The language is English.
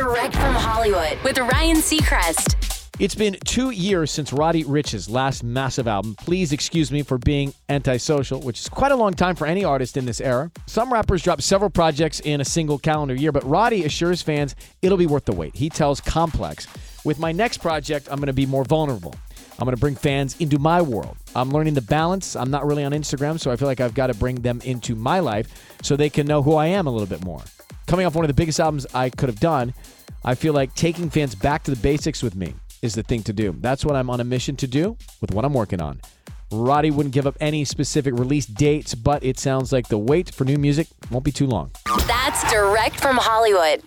Direct from Hollywood with Ryan Seacrest. It's been two years since Roddy Ricch's last massive album. Please excuse me for being antisocial, which is quite a long time for any artist in this era. Some rappers drop several projects in a single calendar year, but Roddy assures fans it'll be worth the wait. He tells Complex, with my next project, I'm going to be more vulnerable. I'm going to bring fans into my world. I'm learning the balance. I'm not really on Instagram, so I feel like I've got to bring them into my life so they can know who I am a little bit more. Coming off one of the biggest albums I could have done, I feel like taking fans back to the basics with me is the thing to do. That's what I'm on a mission to do with what I'm working on. Roddy wouldn't give up any specific release dates, but it sounds like the wait for new music won't be too long. That's direct from Hollywood.